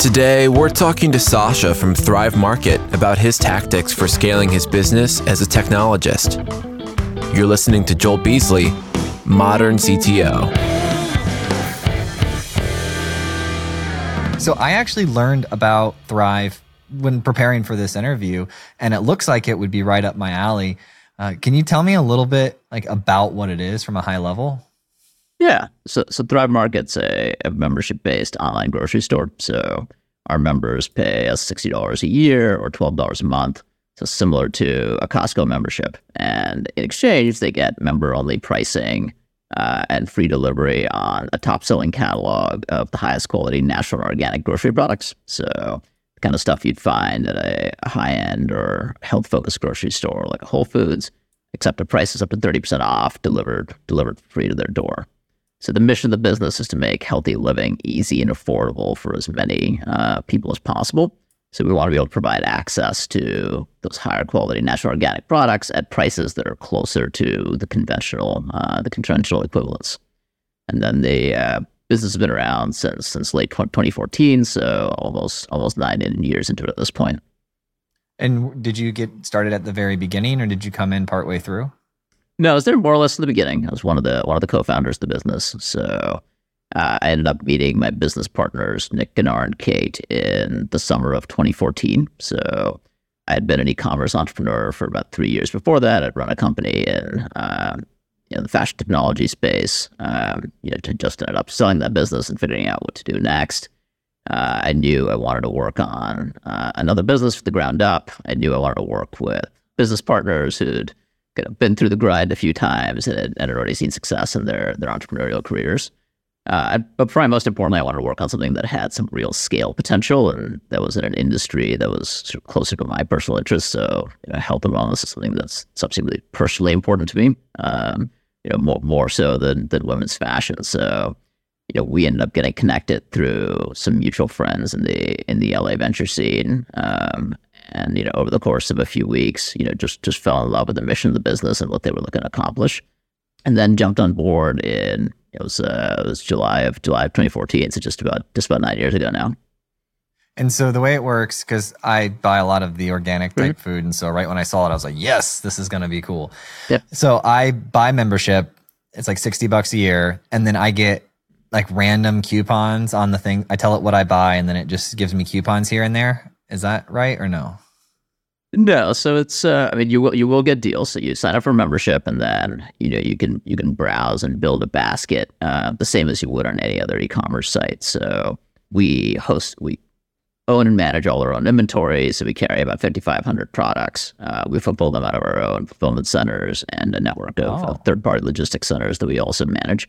Today, we're talking to Sasha from Thrive Market about his tactics for scaling his business as a technologist. You're listening to Joel Beasley, Modern CTO. So, I actually learned about Thrive when preparing for this interview, and it looks like it would be right up my alley. Uh, can you tell me a little bit like about what it is from a high level? Yeah. So, so Thrive Market's a, a membership based online grocery store. So our members pay us $60 a year or $12 a month. So similar to a Costco membership. And in exchange, they get member only pricing uh, and free delivery on a top selling catalog of the highest quality natural organic grocery products. So the kind of stuff you'd find at a, a high end or health focused grocery store like Whole Foods, except the price is up to 30% off delivered delivered free to their door. So the mission of the business is to make healthy living easy and affordable for as many uh, people as possible. So we want to be able to provide access to those higher quality natural organic products at prices that are closer to the conventional, uh, the conventional equivalents. And then the uh, business has been around since since late 2014, so almost almost nine years into it at this point. And did you get started at the very beginning, or did you come in partway through? No, I was there more or less in the beginning. I was one of the one of the co-founders of the business. So uh, I ended up meeting my business partners, Nick Gunnar and Kate, in the summer of 2014. So I had been an e-commerce entrepreneur for about three years before that. I'd run a company in um, you know, the fashion technology space. Um, you know, just ended up selling that business and figuring out what to do next. Uh, I knew I wanted to work on uh, another business from the ground up. I knew I wanted to work with business partners who'd kind of been through the grind a few times and, and had already seen success in their their entrepreneurial careers. Uh, but probably most importantly, I wanted to work on something that had some real scale potential, and that was in an industry that was sort of closer to my personal interests. So, you know, health and wellness is something that's substantially personally important to me. Um, you know, more more so than than women's fashion. So, you know, we ended up getting connected through some mutual friends in the in the LA venture scene, um, and you know over the course of a few weeks you know just just fell in love with the mission of the business and what they were looking to accomplish. And then jumped on board in it was uh, it was July of July of 2014 so just about just about 9 years ago now. And so the way it works because I buy a lot of the organic type mm-hmm. food and so right when I saw it I was like yes this is going to be cool. Yep. so I buy membership. It's like 60 bucks a year and then I get like random coupons on the thing. I tell it what I buy and then it just gives me coupons here and there is that right or no? No, so it's uh, I mean you will you will get deals. So you sign up for membership, and then you know you can you can browse and build a basket uh, the same as you would on any other e-commerce site. So we host we own and manage all our own inventory. So we carry about fifty five hundred products. Uh, we fulfill them out of our own fulfillment centers and a network of oh. third party logistics centers that we also manage.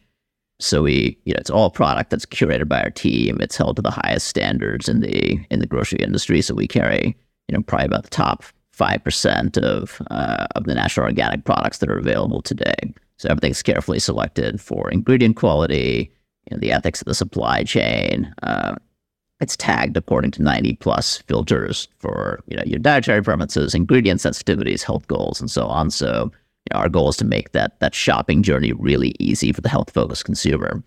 So we, you know, it's all product that's curated by our team. It's held to the highest standards in the in the grocery industry. So we carry, you know, probably about the top five percent of uh, of the natural organic products that are available today. So everything's carefully selected for ingredient quality, you know, the ethics of the supply chain. Uh, it's tagged according to 90 plus filters for you know your dietary preferences, ingredient sensitivities, health goals, and so on. So you know, our goal is to make that that shopping journey really easy for the health focused consumer.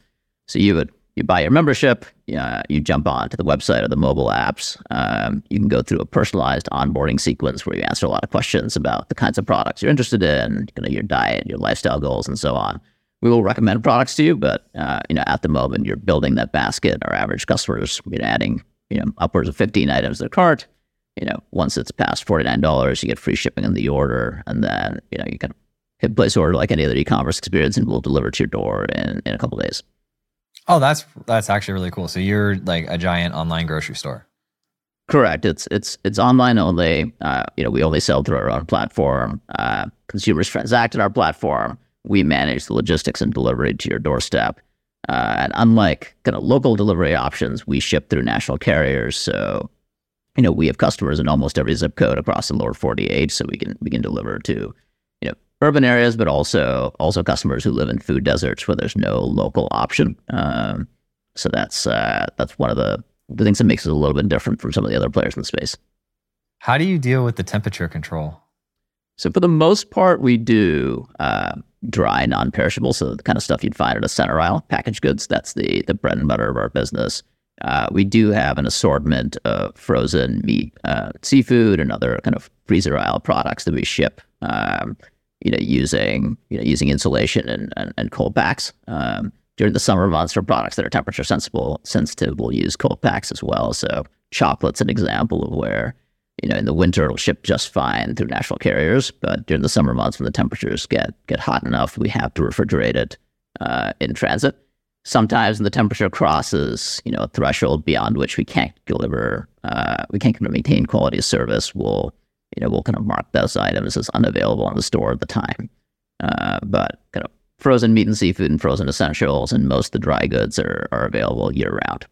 So you would you buy your membership, uh, you jump on to the website or the mobile apps. Um, you can go through a personalized onboarding sequence where you answer a lot of questions about the kinds of products you're interested in, you know, your diet, your lifestyle goals, and so on. We will recommend products to you, but uh, you know, at the moment you're building that basket. Our average customers, you know, adding you know upwards of 15 items to their cart. You know, once it's past forty nine dollars, you get free shipping on the order, and then you know you can hit place order like any other e-commerce experience, and we'll deliver to your door in, in a couple days. Oh, that's that's actually really cool. So you're like a giant online grocery store. Correct. It's it's it's online only. Uh, you know, we only sell through our own platform. Uh, consumers transact in our platform. We manage the logistics and delivery to your doorstep. Uh, and unlike kind of local delivery options, we ship through national carriers. So, you know, we have customers in almost every zip code across the lower 48. So we can we can deliver to urban areas, but also also customers who live in food deserts where there's no local option. Um, so that's uh, that's one of the the things that makes it a little bit different from some of the other players in the space. How do you deal with the temperature control? So for the most part, we do uh, dry, non-perishable, so the kind of stuff you'd find at a center aisle, packaged goods. That's the the bread and butter of our business. uh, we do have an assortment of frozen meat, uh, seafood, and other kind of freezer aisle products that we ship. Um, you know, using you know using insulation and, and, and cold packs. Um, during the summer months for products that are temperature sensible sensitive, we'll use cold packs as well. So chocolate's an example of where you know in the winter it'll ship just fine through national carriers, but during the summer months when the temperatures get get hot enough, we have to refrigerate it uh, in transit sometimes when the temperature crosses, you know, a threshold beyond which we can't deliver, uh, we can't maintain quality of service, we'll, you know, we'll kind of mark those items as unavailable in the store at the time. Uh, but kind of frozen meat and seafood and frozen essentials and most of the dry goods are, are available year round.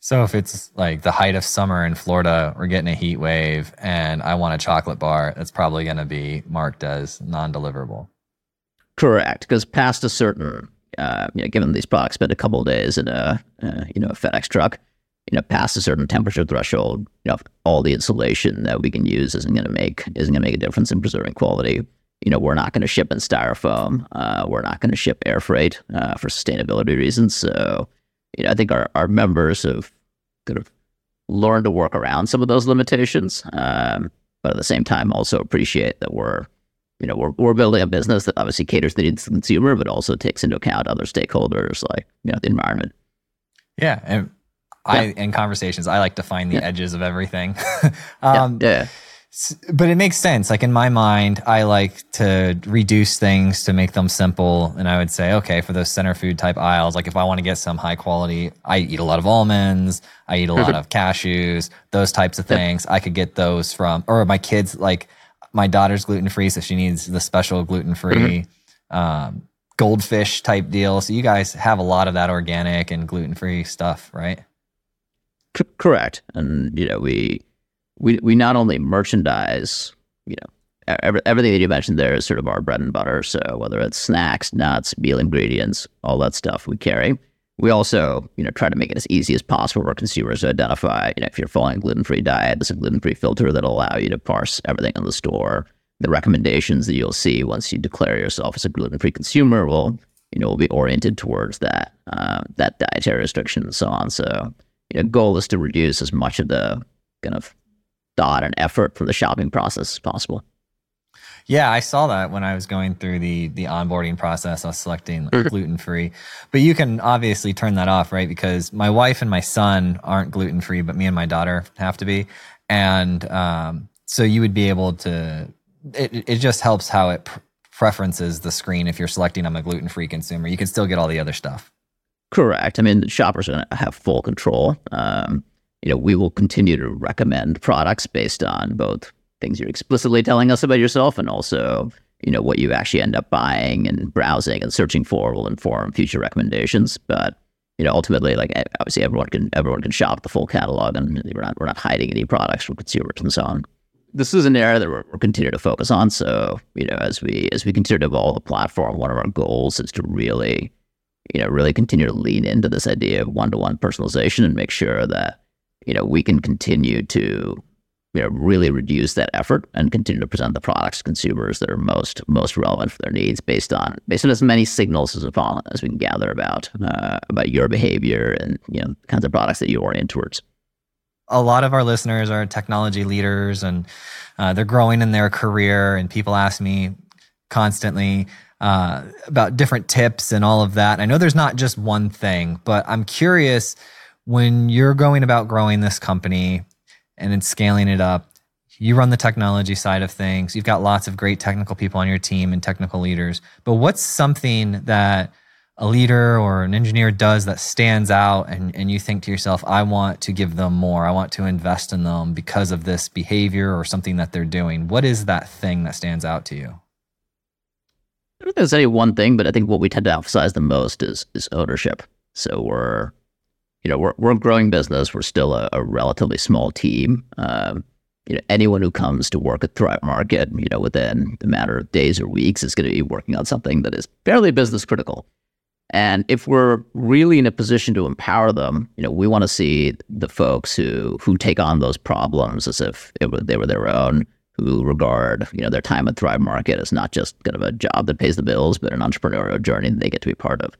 So if it's like the height of summer in Florida, we're getting a heat wave and I want a chocolate bar, that's probably going to be marked as non-deliverable. Correct, because past a certain uh, you know, given these products spend a couple days in a uh, you know a FedEx truck, you know, past a certain temperature threshold, you know, all the insulation that we can use isn't going to make isn't going to make a difference in preserving quality. You know, we're not going to ship in styrofoam. Uh, we're not going to ship air freight uh, for sustainability reasons. So, you know, I think our, our members have kind of learned to work around some of those limitations, um, but at the same time, also appreciate that we're you know, we're, we're building a business that obviously caters to the consumer, but also takes into account other stakeholders like, you know, the environment. Yeah. And I, in conversations, I like to find the edges of everything. um, yeah. But it makes sense. Like in my mind, I like to reduce things to make them simple. And I would say, okay, for those center food type aisles, like if I want to get some high quality, I eat a lot of almonds, I eat a lot of cashews, those types of things. I could get those from, or my kids like, my daughter's gluten free, so she needs the special gluten free mm-hmm. um, goldfish type deal. So you guys have a lot of that organic and gluten free stuff, right? C- correct. And you know, we we we not only merchandise, you know, every, everything that you mentioned there is sort of our bread and butter. So whether it's snacks, nuts, meal ingredients, all that stuff we carry. We also, you know, try to make it as easy as possible for consumers to identify, you know, if you're following a gluten-free diet, there's a gluten-free filter that'll allow you to parse everything in the store. The recommendations that you'll see once you declare yourself as a gluten-free consumer will, you know, will be oriented towards that, uh, that dietary restriction and so on. So, you know, goal is to reduce as much of the kind of thought and effort from the shopping process as possible. Yeah, I saw that when I was going through the the onboarding process. I was selecting like, mm-hmm. gluten free, but you can obviously turn that off, right? Because my wife and my son aren't gluten free, but me and my daughter have to be, and um, so you would be able to. It it just helps how it preferences the screen. If you're selecting I'm a gluten free consumer, you can still get all the other stuff. Correct. I mean, shoppers are going to have full control. Um, you know, we will continue to recommend products based on both things you're explicitly telling us about yourself and also you know what you actually end up buying and browsing and searching for will inform future recommendations but you know ultimately like obviously everyone can everyone can shop the full catalog and we're not we're not hiding any products from consumers and so on this is an area that we're, we're continuing to focus on so you know as we as we continue to evolve the platform one of our goals is to really you know really continue to lean into this idea of one-to-one personalization and make sure that you know we can continue to you know, really reduce that effort and continue to present the products to consumers that are most most relevant for their needs based on based on as many signals as, as we can gather about uh, about your behavior and you know kinds of products that you orient towards. A lot of our listeners are technology leaders and uh, they're growing in their career, and people ask me constantly uh, about different tips and all of that. I know there's not just one thing, but I'm curious when you're going about growing this company and then scaling it up. You run the technology side of things. You've got lots of great technical people on your team and technical leaders. But what's something that a leader or an engineer does that stands out and, and you think to yourself, I want to give them more. I want to invest in them because of this behavior or something that they're doing. What is that thing that stands out to you? I don't think there's any one thing, but I think what we tend to emphasize the most is is ownership. So we're you know, we're, we're a growing business. We're still a, a relatively small team. Um, you know, anyone who comes to work at Thrive Market, you know, within the matter of days or weeks is going to be working on something that is fairly business critical. And if we're really in a position to empower them, you know, we want to see the folks who who take on those problems as if were, they were their own, who regard you know their time at Thrive Market as not just kind of a job that pays the bills, but an entrepreneurial journey that they get to be part of.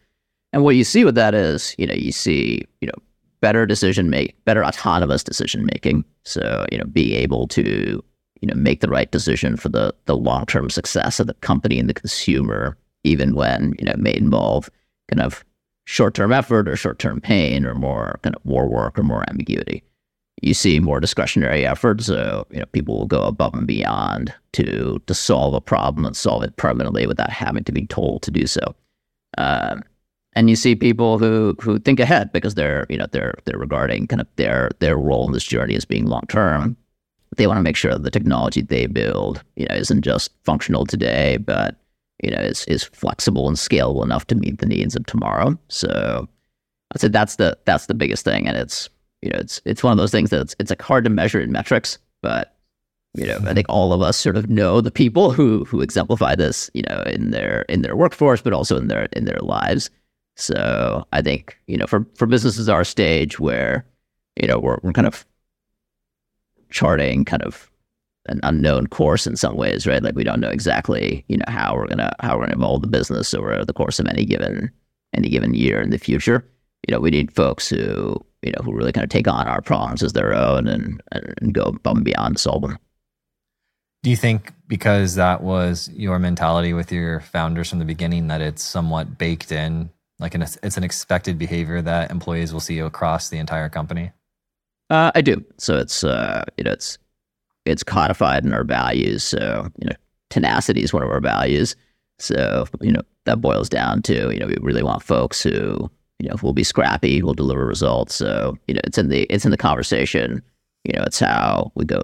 And what you see with that is, you know, you see, you know, better decision make, better autonomous decision making. So you know, being able to you know make the right decision for the the long term success of the company and the consumer, even when you know may involve kind of short term effort or short term pain or more kind of more work or more ambiguity. You see more discretionary effort, so you know people will go above and beyond to to solve a problem and solve it permanently without having to be told to do so. Um, and you see people who who think ahead because they're you know they're they're regarding kind of their their role in this journey as being long term. They want to make sure that the technology they build you know isn't just functional today, but you know is is flexible and scalable enough to meet the needs of tomorrow. So I'd say that's the that's the biggest thing, and it's you know it's it's one of those things that it's, it's like hard to measure in metrics, but you know I think all of us sort of know the people who who exemplify this you know in their in their workforce, but also in their in their lives so I think, you know, for, for businesses our stage where, you know, we're, we're kind of charting kind of an unknown course in some ways, right? Like we don't know exactly, you know, how we're gonna how we're gonna evolve the business over the course of any given any given year in the future. You know, we need folks who, you know, who really kind of take on our problems as their own and, and go above and beyond to solve them. Do you think because that was your mentality with your founders from the beginning that it's somewhat baked in like an, it's an expected behavior that employees will see across the entire company. Uh, I do. So it's uh, you know it's it's codified in our values. So you know tenacity is one of our values. So you know that boils down to you know we really want folks who you know we'll be scrappy, we'll deliver results. So you know it's in the it's in the conversation. You know it's how we go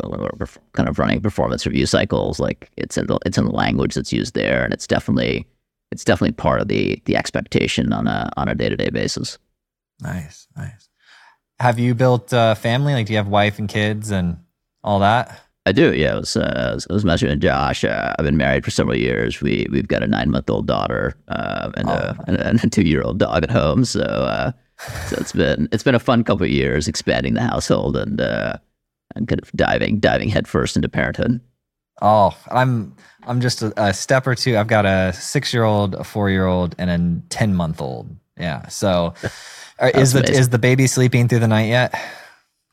kind of running performance review cycles. Like it's in the it's in the language that's used there, and it's definitely it's definitely part of the the expectation on a on a day to day basis. Nice, nice. Have you built a family? Like, do you have wife and kids and all that? I do. Yeah, I was, uh, I was mentioning Josh. Uh, I've been married for several years. We we've got a nine month old daughter uh, and, oh. a, and, a, two year old dog at home. So uh, so it's been it's been a fun couple of years expanding the household and uh, and kind of diving diving headfirst into parenthood. Oh, I'm I'm just a, a step or two. I've got a six year old, a four year old, and a ten month old. Yeah. So, is the amazing. is the baby sleeping through the night yet?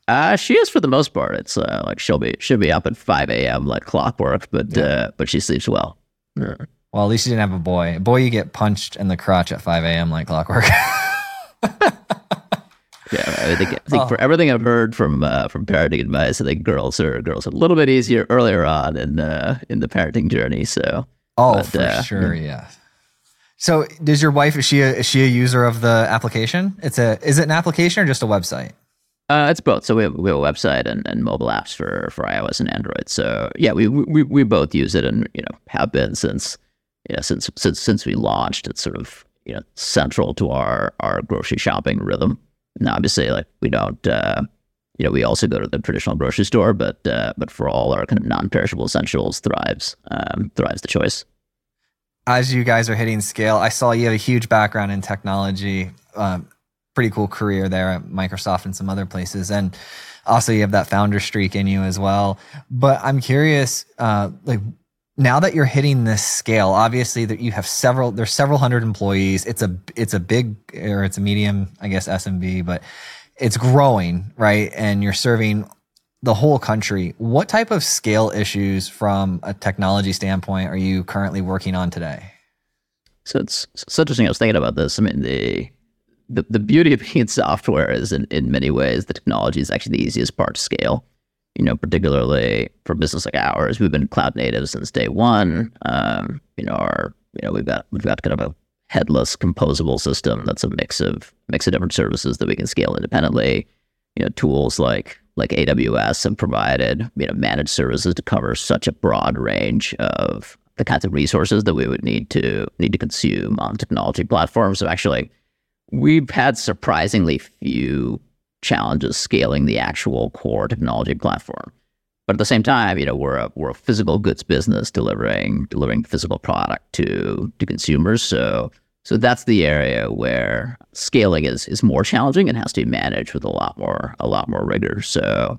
Uh, she is for the most part. It's uh, like she'll be she'll be up at five a.m. like clockwork, but yeah. uh, but she sleeps well. Yeah. Well, at least you didn't have a boy. Boy, you get punched in the crotch at five a.m. like clockwork. Yeah, I think, I think oh. for everything I've heard from uh, from parenting advice, I think girls are girls are a little bit easier earlier on in uh, in the parenting journey. So, oh, but, for uh, sure, yeah. So, does your wife is she a, is she a user of the application? It's a is it an application or just a website? Uh, it's both. So we have, we have a website and, and mobile apps for, for iOS and Android. So yeah, we, we we both use it and you know have been since know since since since we launched. It's sort of you know central to our our grocery shopping rhythm. Now, obviously, like we don't, uh, you know, we also go to the traditional grocery store, but uh, but for all our kind of non-perishable essentials, Thrives um, Thrives the choice. As you guys are hitting scale, I saw you have a huge background in technology. Um, pretty cool career there at Microsoft and some other places, and also you have that founder streak in you as well. But I'm curious, uh, like now that you're hitting this scale, obviously that you have several, there's several hundred employees. It's a, it's a big or it's a medium, I guess SMB, but it's growing, right? And you're serving the whole country. What type of scale issues from a technology standpoint are you currently working on today? So it's, it's interesting. I was thinking about this. I mean, the, the, the beauty of being software is in, in many ways, the technology is actually the easiest part to scale you know, particularly for business like ours, we've been cloud native since day one. Um, you know, our you know we've got we've got kind of a headless composable system that's a mix of mix of different services that we can scale independently. You know, tools like like AWS have provided you know managed services to cover such a broad range of the kinds of resources that we would need to need to consume on technology platforms. So actually, we've had surprisingly few challenges scaling the actual core technology platform. But at the same time, you know, we're a we're a physical goods business delivering delivering physical product to to consumers. So so that's the area where scaling is is more challenging and has to be managed with a lot more a lot more rigor. So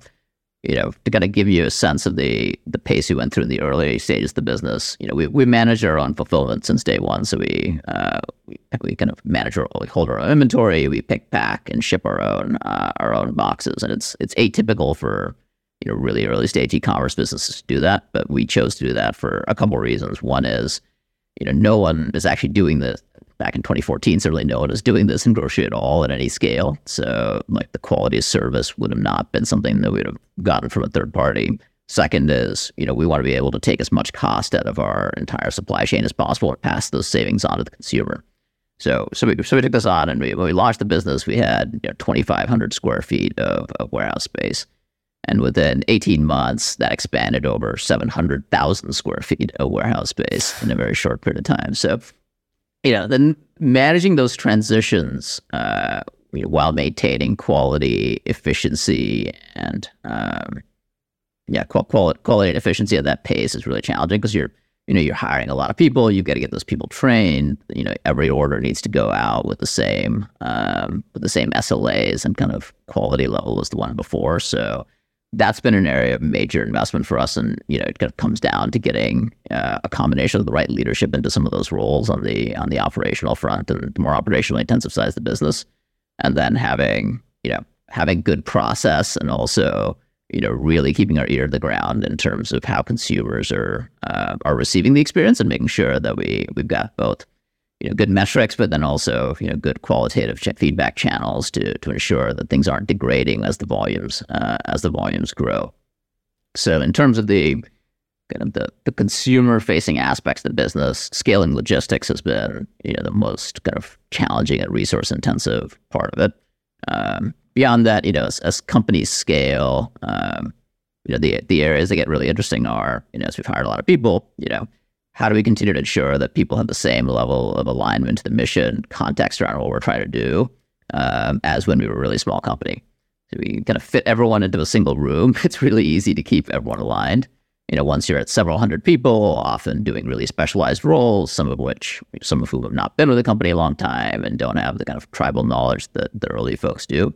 you know, to kind of give you a sense of the the pace we went through in the early stages of the business, you know, we we managed our own fulfillment since day one. So we uh, we, we kind of manage our we hold our own inventory, we pick, pack, and ship our own uh, our own boxes, and it's it's atypical for you know really early stage e-commerce businesses to do that, but we chose to do that for a couple of reasons. One is you know no one is actually doing this back in 2014, certainly no one was doing this in grocery at all at any scale. So, like, the quality of service would have not been something that we would have gotten from a third party. Second is, you know, we want to be able to take as much cost out of our entire supply chain as possible and pass those savings on to the consumer. So, so we, so we took this on, and we, when we launched the business, we had you know, 2,500 square feet of, of warehouse space. And within 18 months, that expanded over 700,000 square feet of warehouse space in a very short period of time. So you know, then managing those transitions uh, you know, while maintaining quality, efficiency, and um, yeah, quality, quality and efficiency at that pace is really challenging because you're you know you're hiring a lot of people. You've got to get those people trained. You know, every order needs to go out with the same um, with the same SLAs and kind of quality level as the one before. So that's been an area of major investment for us. And, you know, it kind of comes down to getting uh, a combination of the right leadership into some of those roles on the on the operational front and the more operationally intensive side of the business. And then having, you know, having good process and also, you know, really keeping our ear to the ground in terms of how consumers are uh, are receiving the experience and making sure that we we've got both you know good metrics, but then also you know good qualitative ch- feedback channels to to ensure that things aren't degrading as the volumes uh, as the volumes grow. So in terms of the kind of the, the consumer facing aspects of the business, scaling logistics has been you know the most kind of challenging and resource intensive part of it. Um, beyond that, you know, as, as companies scale, um, you know the the areas that get really interesting are you know as we've hired a lot of people, you know how do we continue to ensure that people have the same level of alignment to the mission, context around what we're trying to do, um, as when we were a really small company? So we kind of fit everyone into a single room. It's really easy to keep everyone aligned. You know, once you're at several hundred people, often doing really specialized roles, some of which, some of whom have not been with the company a long time and don't have the kind of tribal knowledge that the early folks do.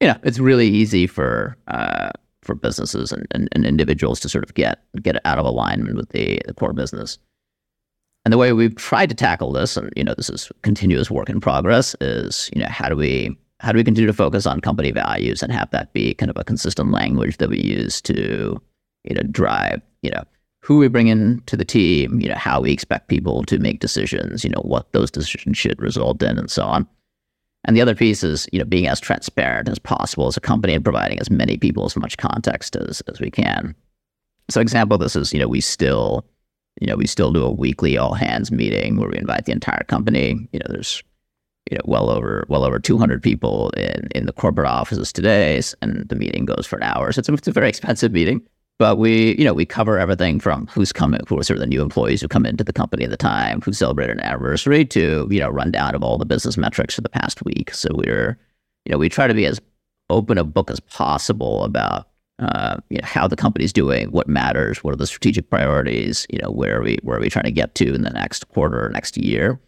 You know, it's really easy for uh, for businesses and, and, and, individuals to sort of get get out of alignment with the, the core business. And the way we've tried to tackle this, and you know, this is continuous work in progress, is you know, how do we how do we continue to focus on company values and have that be kind of a consistent language that we use to you know drive you know who we bring in to the team, you know, how we expect people to make decisions, you know, what those decisions should result in, and so on. And the other piece is, you know, being as transparent as possible as a company and providing as many people as much context as as we can. So, example, of this is, you know, we still you know, we still do a weekly all hands meeting where we invite the entire company. You know, there's you know well over well over 200 people in in the corporate offices today, and the meeting goes for an hour. So it's a, it's a very expensive meeting. But we, you know, we cover everything from who's coming, who are sort of the new employees who come into the company at the time, who celebrated an anniversary, to you know, rundown of all the business metrics for the past week. So we're, you know, we try to be as open a book as possible about uh, you know, how the company's doing, what matters, what are the strategic priorities, you know, where are we where are we trying to get to in the next quarter or next year,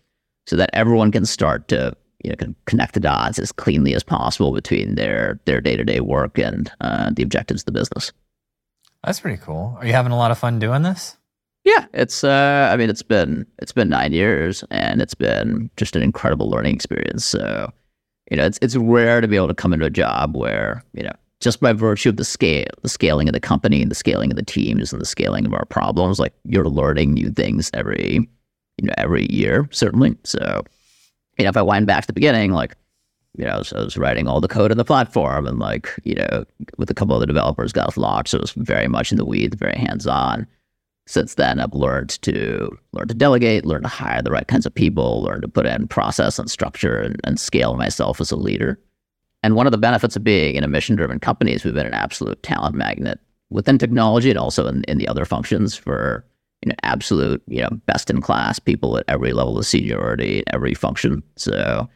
so that everyone can start to you know connect the dots as cleanly as possible between their their day to day work and uh, the objectives of the business. That's pretty cool. Are you having a lot of fun doing this? Yeah, it's. Uh, I mean, it's been it's been nine years, and it's been just an incredible learning experience. So, you know, it's it's rare to be able to come into a job where you know just by virtue of the scale, the scaling of the company and the scaling of the teams and the scaling of our problems, like you're learning new things every, you know, every year, certainly. So, you know, if I wind back to the beginning, like, you know, so I was writing all the code in the platform and like, you know, with a couple of the developers got locked. So it was very much in the weeds, very hands on. Since then, I've learned to learn to delegate, learn to hire the right kinds of people, learn to put in process and structure and, and scale myself as a leader. And one of the benefits of being in a mission driven company is we've been an absolute talent magnet within technology and also in, in the other functions for you know absolute you know best in class people at every level of seniority every function. So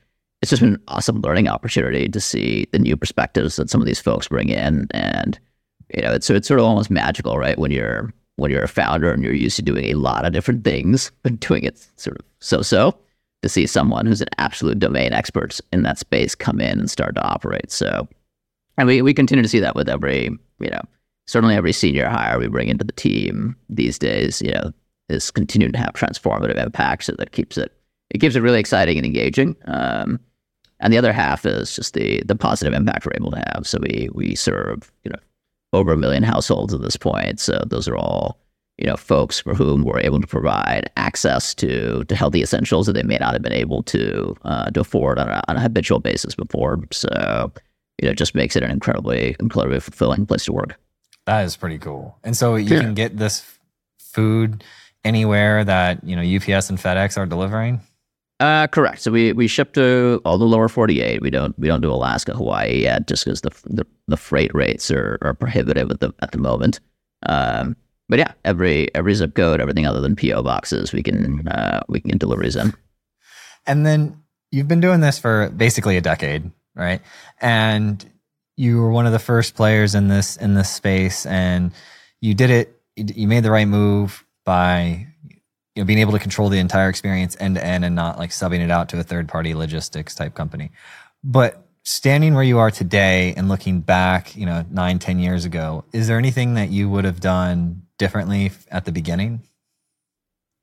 it's just been an awesome learning opportunity to see the new perspectives that some of these folks bring in, and you know it's so it's sort of almost magical, right? When you're when you're a founder and you're used to doing a lot of different things, but doing it sort of so so to see someone who's an absolute domain expert in that space come in and start to operate. So, and we, we continue to see that with every, you know, certainly every senior hire we bring into the team these days, you know, is continuing to have transformative impact. So that keeps it it keeps it really exciting and engaging. Um, and the other half is just the the positive impact we're able to have. So we we serve you know over a million households at this point. So those are all you know folks for whom we're able to provide access to to healthy essentials that they may not have been able to uh, to afford on a, on a habitual basis before. So you know, it just makes it an incredibly incredibly fulfilling place to work. That is pretty cool. And so you yeah. can get this food anywhere that you know UPS and FedEx are delivering. Uh, correct. So we, we ship to all the lower 48. We don't we don't do Alaska, Hawaii yet, just because the, the, the freight rates are, are prohibitive at the at the moment. Um, but yeah, every every zip code, everything other than PO boxes, we can uh, we can get deliveries in. And then you've been doing this for basically a decade, right? And you were one of the first players in this in this space, and you did it. You made the right move by you know, being able to control the entire experience end to end and not like subbing it out to a third party logistics type company. But standing where you are today and looking back, you know, nine, ten years ago, is there anything that you would have done differently at the beginning?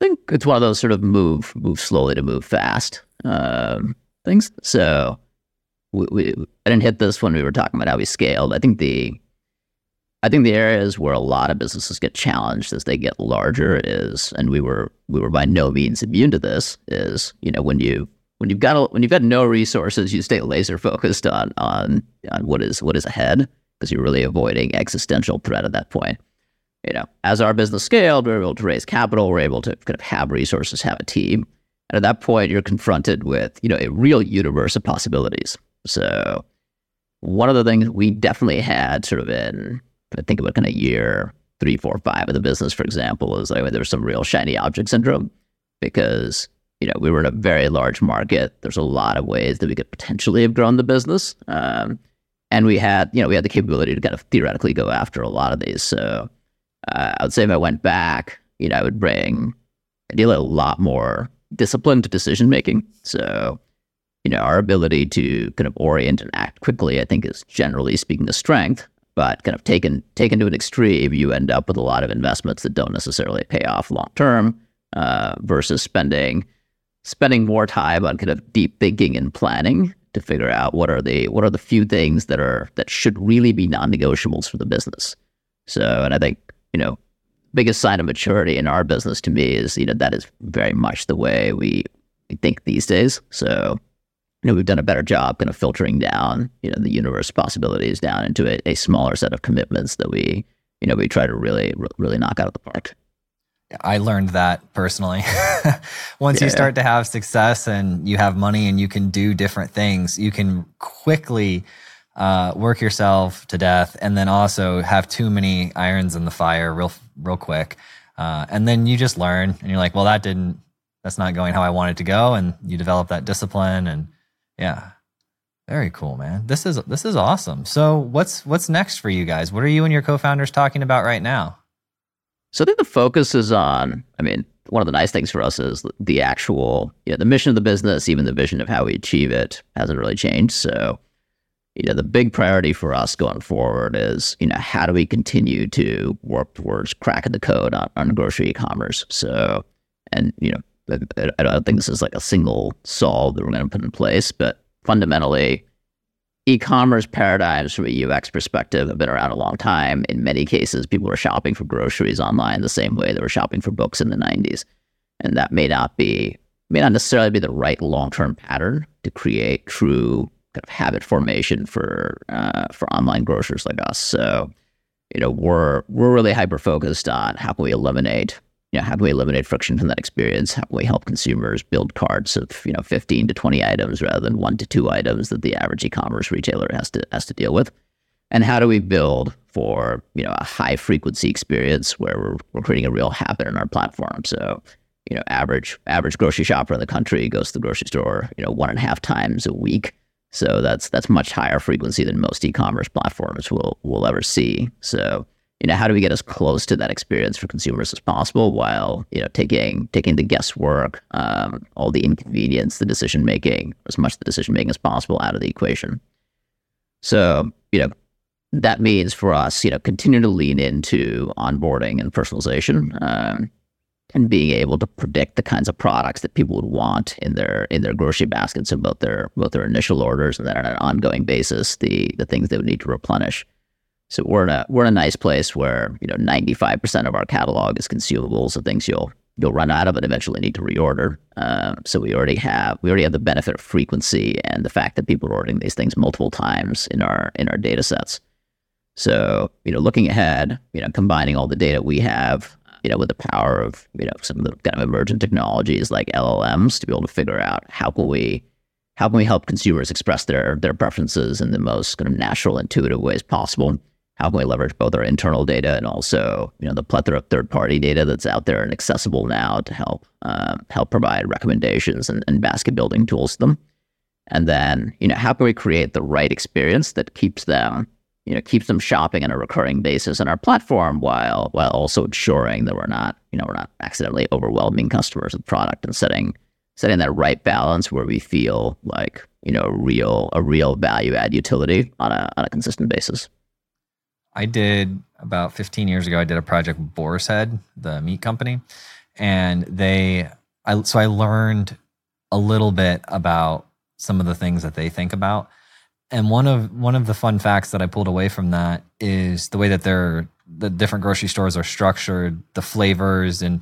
I think it's one of those sort of move, move slowly to move fast um, things. So we, we, I didn't hit this when we were talking about how we scaled. I think the I think the areas where a lot of businesses get challenged as they get larger is, and we were we were by no means immune to this. Is you know when you when you've got a, when you've got no resources, you stay laser focused on on on what is what is ahead because you're really avoiding existential threat at that point. You know, as our business scaled, we were able to raise capital. We're able to kind of have resources, have a team, and at that point, you're confronted with you know a real universe of possibilities. So, one of the things we definitely had sort of in I think about kind of year three, four, five of the business, for example, is like there was some real shiny object syndrome because you know we were in a very large market. There's a lot of ways that we could potentially have grown the business, um, and we had you know we had the capability to kind of theoretically go after a lot of these. So uh, I would say if I went back, you know, I would bring ideally a lot more discipline to decision making. So you know, our ability to kind of orient and act quickly, I think, is generally speaking a strength but kind of taken taken to an extreme, you end up with a lot of investments that don't necessarily pay off long term uh, versus spending spending more time on kind of deep thinking and planning to figure out what are the what are the few things that are that should really be non-negotiables for the business. So, and I think you know, biggest sign of maturity in our business to me is you know that is very much the way we, we think these days. So you know, we've done a better job kind of filtering down, you know, the universe possibilities down into a, a smaller set of commitments that we, you know, we try to really, really knock out of the park. I learned that personally. Once yeah. you start to have success and you have money and you can do different things, you can quickly uh, work yourself to death, and then also have too many irons in the fire real, real quick. Uh, and then you just learn, and you're like, well, that didn't, that's not going how I wanted to go, and you develop that discipline and yeah. Very cool, man. This is this is awesome. So what's what's next for you guys? What are you and your co-founders talking about right now? So I think the focus is on, I mean, one of the nice things for us is the actual, you know, the mission of the business, even the vision of how we achieve it hasn't really changed. So, you know, the big priority for us going forward is, you know, how do we continue to work towards cracking the code on, on grocery e-commerce? So, and, you know, I don't think this is like a single solve that we're going to put in place, but fundamentally, e-commerce paradigms from a UX perspective have been around a long time. In many cases, people were shopping for groceries online the same way they were shopping for books in the 90s. And that may not be may not necessarily be the right long-term pattern to create true kind of habit formation for uh, for online grocers like us. So, you know, we're we're really hyper focused on how can we eliminate you know, how can we eliminate friction from that experience? How can we help consumers build carts of, you know, 15 to 20 items rather than one to two items that the average e-commerce retailer has to has to deal with? And how do we build for, you know, a high frequency experience where we're, we're creating a real habit in our platform? So, you know, average average grocery shopper in the country goes to the grocery store, you know, one and a half times a week. So that's that's much higher frequency than most e-commerce platforms will will ever see. So you know, how do we get as close to that experience for consumers as possible while, you know, taking taking the guesswork, um, all the inconvenience, the decision making, as much the decision making as possible out of the equation. So, you know, that means for us, you know, continue to lean into onboarding and personalization. Um, and being able to predict the kinds of products that people would want in their in their grocery baskets and both their both their initial orders and then on an ongoing basis the the things they would need to replenish. So we're in a we're in a nice place where you know ninety five percent of our catalog is consumables, so things you'll you'll run out of and eventually need to reorder. Um, so we already have we already have the benefit of frequency and the fact that people are ordering these things multiple times in our in our data sets. So you know, looking ahead, you know, combining all the data we have, you know, with the power of you know some of the kind of emergent technologies like LLMs to be able to figure out how can we how can we help consumers express their their preferences in the most kind of natural, intuitive ways possible? How can we leverage both our internal data and also you know the plethora of third party data that's out there and accessible now to help uh, help provide recommendations and, and, basket building tools to them? And then you know how can we create the right experience that keeps them you know keeps them shopping on a recurring basis on our platform while while also ensuring that we're not you know we're not accidentally overwhelming customers with product and setting setting that right balance where we feel like you know real a real value add utility on a on a consistent basis I did about 15 years ago. I did a project with Boar's Head, the meat company, and they. I so I learned a little bit about some of the things that they think about. And one of one of the fun facts that I pulled away from that is the way that they're the different grocery stores are structured, the flavors and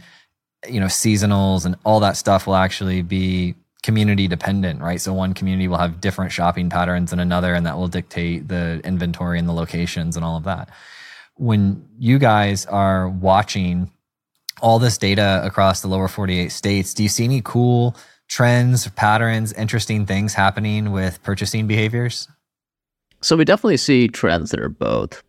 you know seasonals and all that stuff will actually be community dependent, right? So one community will have different shopping patterns than another, and that will dictate the inventory and the locations and all of that. When you guys are watching all this data across the lower 48 states, do you see any cool trends, patterns, interesting things happening with purchasing behaviors? So we definitely see trends that are both,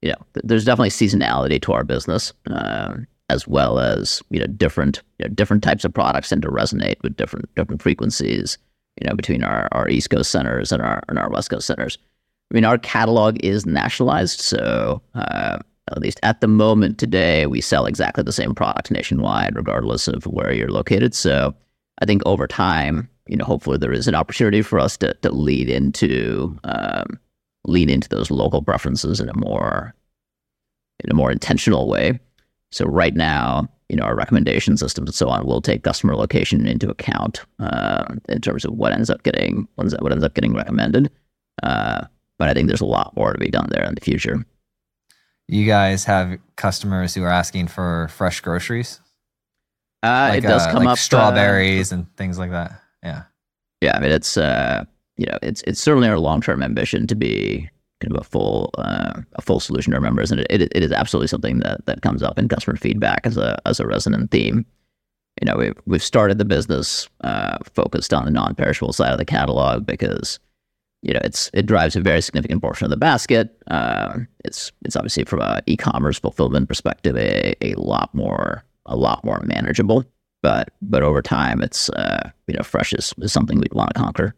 you know, there's definitely seasonality to our business. Um, as well as you know different you know, different types of products tend to resonate with different different frequencies. You know, between our, our East Coast centers and our and our West Coast centers. I mean, our catalog is nationalized, so uh, at least at the moment today, we sell exactly the same products nationwide, regardless of where you're located. So, I think over time, you know, hopefully there is an opportunity for us to to lead into um, lean into those local preferences in a more in a more intentional way. So right now, you know, our recommendation systems and so on will take customer location into account uh, in terms of what ends up getting what ends up getting recommended. Uh, but I think there's a lot more to be done there in the future. You guys have customers who are asking for fresh groceries. Uh, like, it does uh, come like up strawberries uh, and things like that. Yeah, yeah. I mean, it's uh, you know, it's it's certainly our long term ambition to be kind of a full uh, a full solution to our members, and it, it, it is absolutely something that that comes up in customer feedback as a as a resonant theme. You know, we've we've started the business uh, focused on the non-perishable side of the catalog because you know it's it drives a very significant portion of the basket. Uh, it's it's obviously from an e commerce fulfillment perspective a, a lot more a lot more manageable. But but over time, it's uh, you know fresh is, is something we'd want to conquer.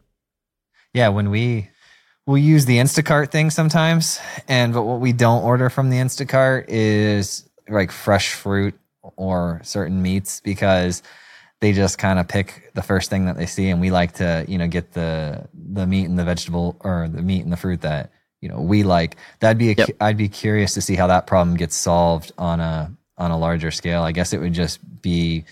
Yeah, when we we'll use the Instacart thing sometimes. And but what we don't order from the Instacart is like fresh fruit or certain meats because they just kind of pick the first thing that they see and we like to, you know, get the the meat and the vegetable or the meat and the fruit that, you know, we like. That'd be a, yep. I'd be curious to see how that problem gets solved on a on a larger scale. I guess it would just be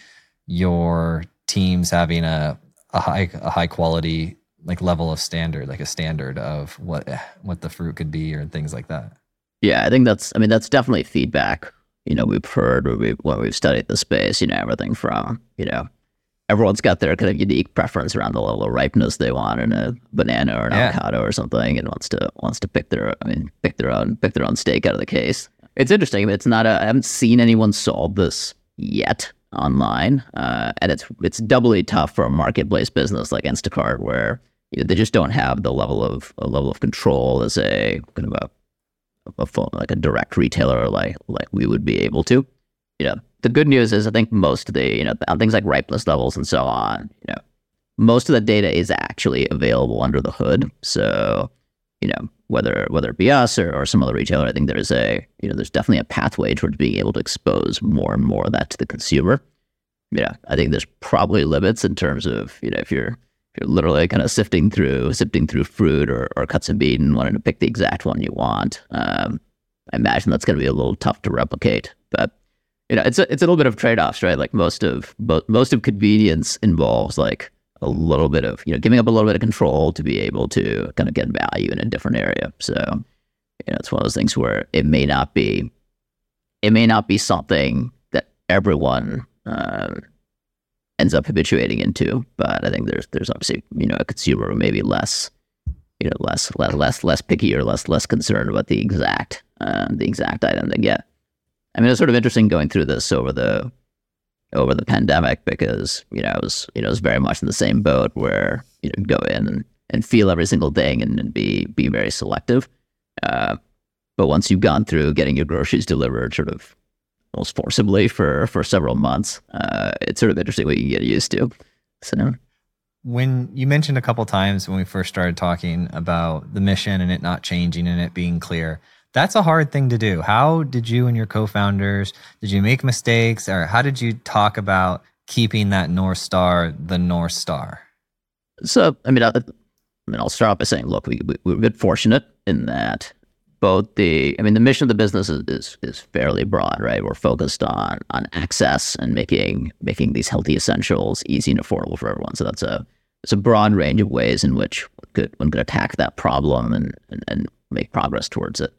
your teams having a a high a high quality like level of standard, like a standard of what what the fruit could be or things like that. Yeah, I think that's. I mean, that's definitely feedback. You know, we've heard when we've, when we've studied the space. You know, everything from you know, everyone's got their kind of unique preference around the level of ripeness they want in a banana or an yeah. avocado or something, and wants to wants to pick their. I mean, pick their own pick their own steak out of the case. It's interesting. It's not. A, I haven't seen anyone solve this yet online, uh, and it's it's doubly tough for a marketplace business like Instacart, where you know, they just don't have the level of a level of control as a kind of a, a full, like a direct retailer like like we would be able to. You know, the good news is I think most of the you know on things like ripeness levels and so on, you know, most of the data is actually available under the hood. So, you know, whether whether it be us or, or some other retailer, I think there's a you know there's definitely a pathway towards being able to expose more and more of that to the consumer. Yeah, I think there's probably limits in terms of you know if you're you're literally kind of sifting through sifting through fruit or, or cuts of meat and wanting to pick the exact one you want. Um, I imagine that's going to be a little tough to replicate, but you know, it's a, it's a little bit of trade offs, right? Like most of most of convenience involves like a little bit of you know giving up a little bit of control to be able to kind of get value in a different area. So you know, it's one of those things where it may not be it may not be something that everyone uh, ends up habituating into, but I think there's there's obviously you know a consumer who may be less you know less less less less picky or less less concerned about the exact uh, the exact item they get. I mean, it's sort of interesting going through this over the over the pandemic because you know it was you know it was very much in the same boat where you know go in and, and feel every single thing and, and be be very selective. Uh, but once you've gone through getting your groceries delivered, sort of almost forcibly for for several months, uh, it's sort of interesting what you get used to. So. When you mentioned a couple times when we first started talking about the mission and it not changing and it being clear, that's a hard thing to do. How did you and your co-founders did you make mistakes or how did you talk about keeping that north star the north star? So, I mean, I, I mean, I'll start off by saying, look, we, we we've been fortunate in that both the I mean the mission of the business is, is, is fairly broad, right? We're focused on on access and making making these healthy essentials easy and affordable for everyone. So that's a it's a broad range of ways in which one could one could attack that problem and, and, and make progress towards it.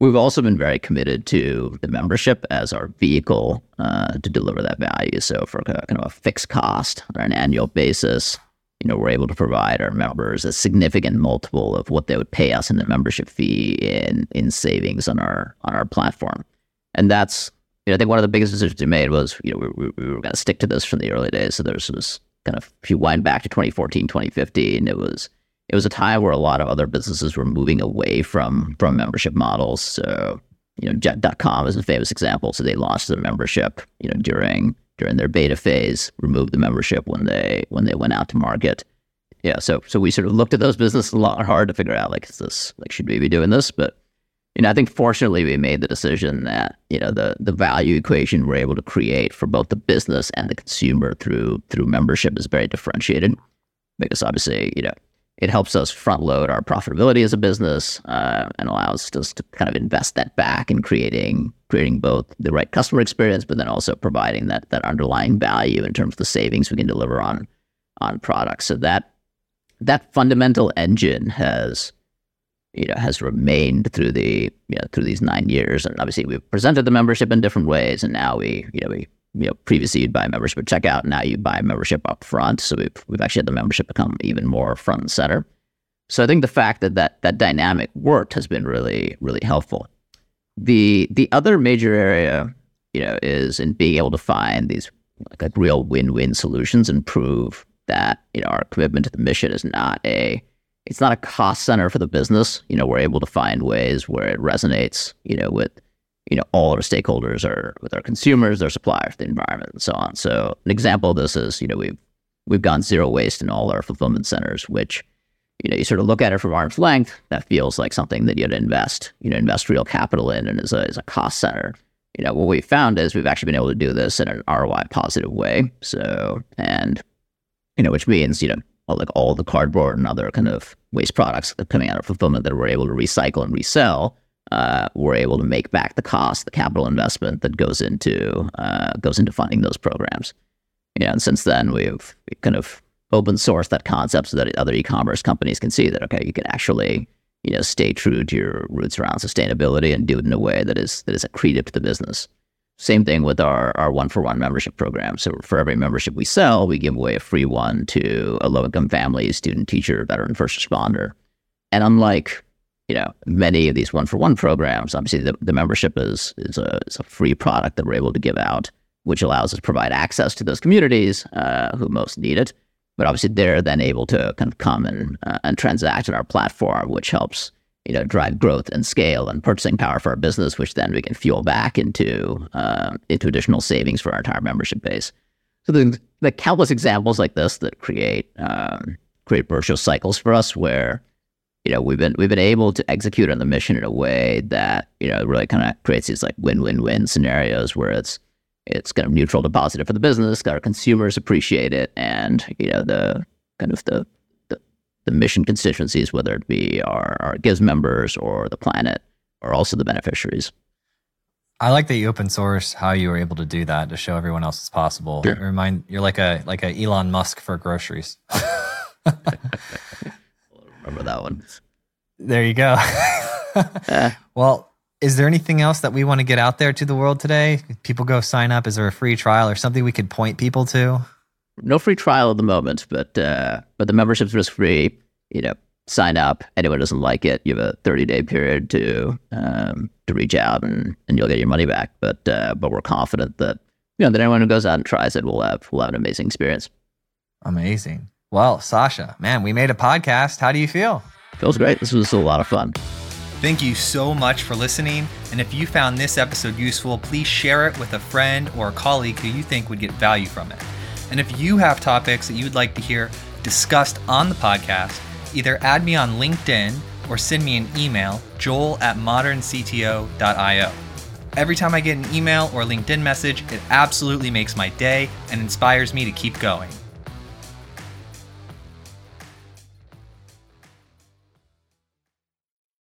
We've also been very committed to the membership as our vehicle uh, to deliver that value. So for kind of a fixed cost on an annual basis, you know, we're able to provide our members a significant multiple of what they would pay us in the membership fee in in savings on our on our platform. And that's you know, I think one of the biggest decisions we made was, you know, we, we, we were going to stick to this from the early days. So there's this kind of, if you wind back to 2014, 2015, it was it was a time where a lot of other businesses were moving away from from membership models. So, you know, Jet.com is a famous example. So they launched their membership, you know, during during their beta phase, removed the membership when they when they went out to market. Yeah, so so we sort of looked at those businesses a lot hard to figure out like is this like should we be doing this? But you know, I think fortunately we made the decision that you know the the value equation we're able to create for both the business and the consumer through through membership is very differentiated because obviously you know it helps us front load our profitability as a business uh, and allows us to kind of invest that back in creating creating both the right customer experience, but then also providing that that underlying value in terms of the savings we can deliver on on products. So that that fundamental engine has you know has remained through the you know through these nine years, and obviously we've presented the membership in different ways, and now we you know we you know, previously you'd buy a membership at checkout. Now you buy a membership up front. So we've, we've actually had the membership become even more front and center. So I think the fact that that, that dynamic worked has been really, really helpful. The, the other major area, you know, is in being able to find these like, like real win-win solutions and prove that, you know, our commitment to the mission is not a, it's not a cost center for the business. You know, we're able to find ways where it resonates, you know, with you know, all our stakeholders are with our consumers, their suppliers, the environment, and so on. So an example of this is, you know, we've we've gone zero waste in all our fulfillment centers, which, you know, you sort of look at it from arm's length, that feels like something that you'd invest, you know, invest real capital in and is a is a cost center. You know, what we found is we've actually been able to do this in an ROI positive way. So and you know, which means, you know, like all the cardboard and other kind of waste products that coming out of fulfillment that we're able to recycle and resell uh, we're able to make back the cost, the capital investment that goes into uh, goes into funding those programs. Yeah, and since then we've, we've kind of open sourced that concept so that other e-commerce companies can see that okay, you can actually you know stay true to your roots around sustainability and do it in a way that is that is accretive to the business. Same thing with our our one for one membership program. So for every membership we sell, we give away a free one to a low income family, student, teacher, veteran, first responder. And unlike you know, many of these one for one programs, obviously the, the membership is, is a, is a free product that we're able to give out, which allows us to provide access to those communities uh, who most need it. But obviously they're then able to kind of come and, uh, and transact on our platform, which helps, you know, drive growth and scale and purchasing power for our business, which then we can fuel back into, uh, into additional savings for our entire membership base. So the, the countless examples like this that create, um, create virtuous cycles for us where, you know, we've been we've been able to execute on the mission in a way that you know really kind of creates these like win-win-win scenarios where it's it's kind of neutral to positive for the business. Our consumers appreciate it, and you know the kind of the, the, the mission constituencies, whether it be our, our Gives members or the planet are also the beneficiaries. I like that you open source how you were able to do that to show everyone else it's possible. Sure. Remind you're like a like a Elon Musk for groceries. Remember that one. there you go. Eh, well, is there anything else that we want to get out there to the world today? People go sign up. Is there a free trial or something we could point people to? no free trial at the moment, but uh, but the membership's risk free. You know, sign up. Anyone doesn't like it, you have a 30 day period to um, to reach out and, and you'll get your money back. But uh, but we're confident that you know that anyone who goes out and tries it will have will have an amazing experience. Amazing. Well, Sasha, man, we made a podcast. How do you feel? Feels great. This was a lot of fun. Thank you so much for listening. And if you found this episode useful, please share it with a friend or a colleague who you think would get value from it. And if you have topics that you'd like to hear discussed on the podcast, either add me on LinkedIn or send me an email, joel at moderncto.io. Every time I get an email or LinkedIn message, it absolutely makes my day and inspires me to keep going.